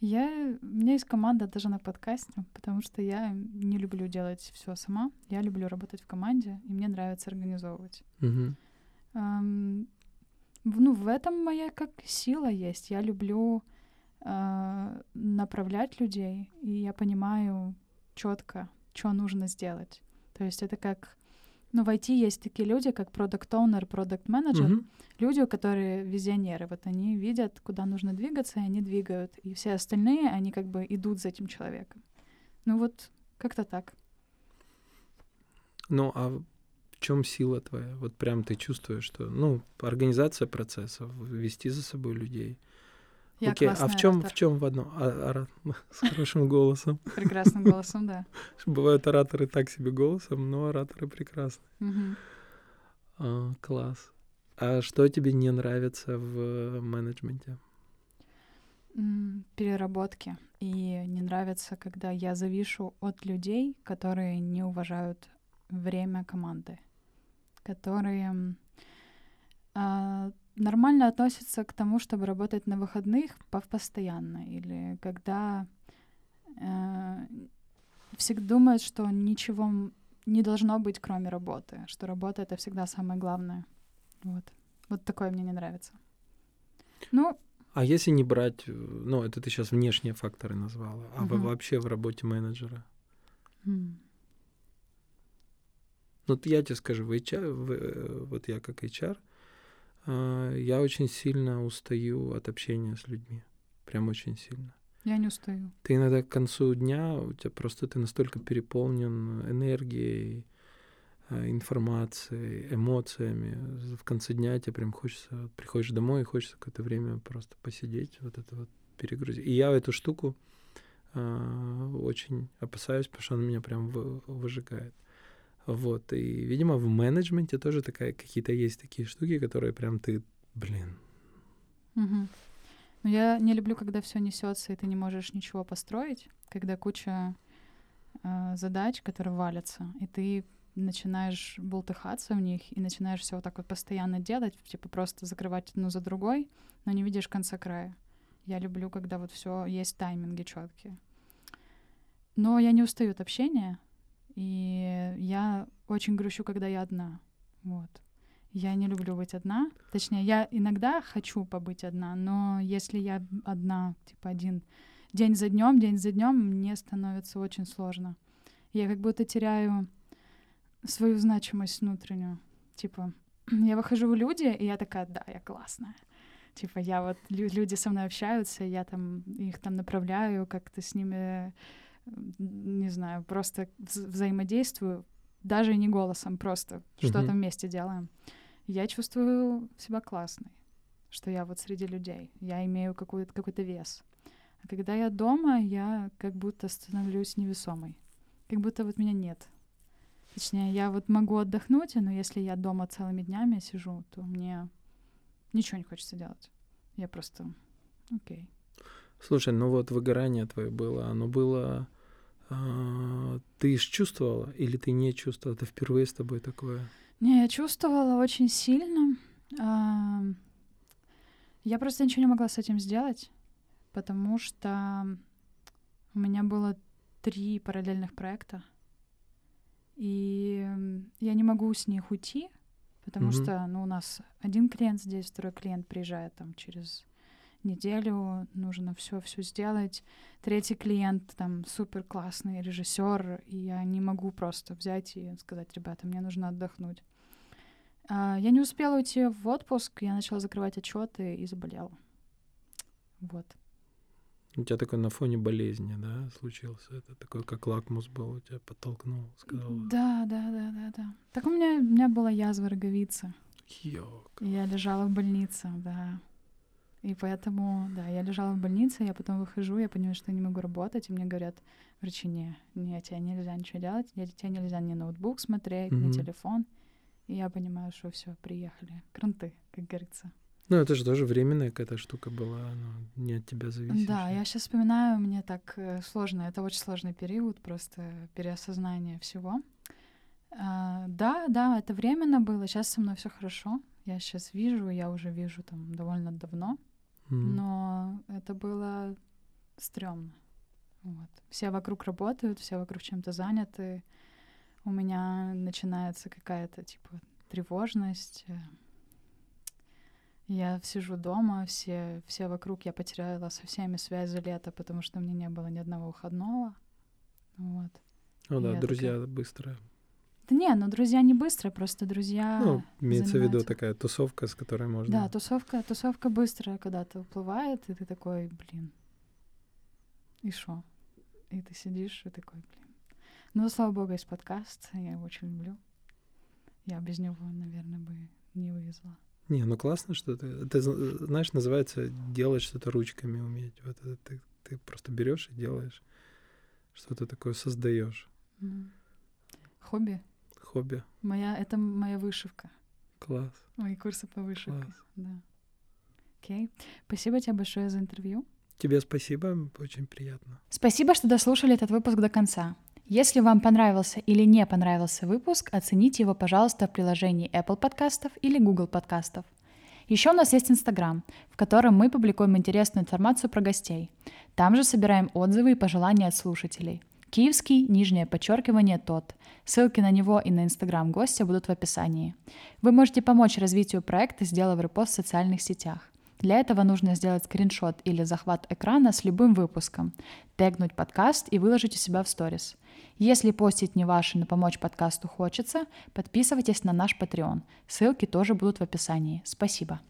Я, у меня есть команда даже на подкасте, потому что я не люблю делать все сама. Я люблю работать в команде, и мне нравится организовывать. Угу. Эм, ну, в этом моя как сила есть. Я люблю э, направлять людей, и я понимаю четко, что нужно сделать. То есть это как ну, в IT есть такие люди, как продукт оунер продукт менеджер Мгм. люди, которые визионеры. Вот они видят, куда нужно двигаться, и они двигают. И все остальные, они как бы идут за этим человеком. Ну вот как-то так. Ну, а в чем сила твоя? Вот прям ты чувствуешь, что, ну, организация процессов, вести за собой людей. Я Окей, а в чем в чем в одном? А- С хорошим голосом. Прекрасным голосом, да. Бывают ораторы так себе голосом, но ораторы прекрасны. Мгм. А, класс. А что тебе не нравится в менеджменте? М, Переработки. И не нравится, когда я завишу от людей, которые не уважают время команды, которые а, нормально относятся к тому, чтобы работать на выходных по- постоянно, или когда э, всегда думают, что ничего не должно быть, кроме работы, что работа — это всегда самое главное. Вот. Вот такое мне не нравится. Ну, А если не брать, э, ну, это ты сейчас внешние факторы назвала, а во- Мгм. вообще в работе менеджера? м, Ну, вот я тебе скажу, в HR, в, э, вот я как HR, а, я очень сильно устаю от общения с людьми. Прям очень сильно. я не устаю. Ты иногда к концу дня, у тебя просто ты настолько переполнен энергией, а, информацией, эмоциями. В конце дня тебе прям хочется, приходишь домой и хочется какое-то время просто посидеть, вот это вот перегрузить. И я эту штуку а, очень опасаюсь, потому что она меня прям вы- выжигает. Вот, и, видимо, в менеджменте тоже такая, какие-то есть такие штуки, которые прям ты, блин, Мгм. Но я не люблю, когда все несется, и ты не можешь ничего построить, когда куча э, задач, которые валятся, и ты начинаешь болтыхаться в них и начинаешь все вот так вот постоянно делать, типа просто закрывать одну за другой, но не видишь конца края. Я люблю, когда вот все есть тайминги четкие. Но я не устаю от общения, и я очень грущу, когда я одна. Вот. Я не люблю быть одна. Точнее, я иногда хочу побыть одна, но если я одна, типа один день за днем, день за днем, мне становится очень сложно. Я как будто теряю свою значимость внутреннюю. Типа, я выхожу в люди, и я такая, да, я классная. Типа, я вот, лю- люди со мной общаются, я там их там направляю, как-то с ними, не знаю, просто вз- взаимодействую, даже не голосом, просто что-то Мгм. вместе делаем. Я чувствую себя классной, что я вот среди людей, я имею какой-то какой-то вес. А когда я дома, я как будто становлюсь невесомой, как будто вот меня нет. Точнее, я вот могу отдохнуть, но если я дома целыми днями сижу, то мне ничего не хочется делать. Я просто окей. Слушай, ну вот выгорание твое было, оно было А, ты чувствовала или ты не чувствовала? Это впервые с тобой такое? Не, я чувствовала очень сильно. А, я просто ничего не могла с этим сделать, потому что у меня было три параллельных проекта, и я не могу с них уйти, потому mm-hmm. что ну, у нас один клиент здесь, второй клиент приезжает там через неделю, нужно все все сделать. Третий клиент там супер классный режиссер, и я не могу просто взять и сказать, ребята, мне нужно отдохнуть. А, я не успела уйти в отпуск, я начала закрывать отчеты и заболела. Вот. У тебя такой на фоне болезни, да, случился? Это такой, как лакмус был, у тебя подтолкнул, сказал. Да, да, да, да, да. Так у меня, у меня была язва роговицы. Йок. Я лежала в больнице, да. И поэтому, да, я лежала в больнице, я потом выхожу, я понимаю, что я не могу работать, и мне говорят, врачи, не, не, тебе нельзя ничего делать, тебе нельзя ни ноутбук смотреть, mm-hmm. ни телефон. И я понимаю, что все, приехали. Кранты, как говорится. Ну, это же тоже временная какая-то штука была, она не от тебя зависит. Да, я сейчас вспоминаю, мне так э, сложно, это очень сложный период, просто переосознание всего. А, да, да, это временно было, сейчас со мной все хорошо. Я сейчас вижу, я уже вижу там довольно давно, mm. но это было стрёмно. Вот. Все вокруг работают, все вокруг чем-то заняты. У меня начинается какая-то типа тревожность, я сижу дома, все, все вокруг, я потеряла со всеми связь за лето, потому что меня не было ни одного выходного. Вот. Ну да, друзья такая... быстро. Да не, ну друзья не быстро, просто друзья. Ну, имеется занимаются... в виду такая тусовка, с которой можно. Да, тусовка, тусовка быстро когда-то уплывает, и ты такой, блин. И что? И ты сидишь и такой, блин. Ну, слава богу, есть подкаст, я его очень люблю. Я без него, наверное, бы не вывезла. Не, ну классно, что ты, это, знаешь, называется делать что-то ручками уметь. Вот это ты, ты просто берешь и делаешь, что-то такое создаешь. Mm. Хобби. Хобби. Моя, это моя вышивка. Класс. Мои курсы по вышивке. Класс. Да. Окей. Спасибо тебе большое за интервью. Тебе спасибо, очень приятно. Спасибо, что дослушали этот выпуск до конца. Если вам понравился или не понравился выпуск, оцените его, пожалуйста, в приложении Apple подкастов или Google подкастов. Еще у нас есть Инстаграм, в котором мы публикуем интересную информацию про гостей. Там же собираем отзывы и пожелания от слушателей. Киевский, нижнее подчеркивание, тот. Ссылки на него и на Инстаграм гостя будут в описании. Вы можете помочь развитию проекта, сделав репост в социальных сетях. Для этого нужно сделать скриншот или захват экрана с любым выпуском, тегнуть подкаст и выложить у себя в сторис. Если постить не ваши, но помочь подкасту хочется, подписывайтесь на наш Patreon. Ссылки тоже будут в описании. Спасибо.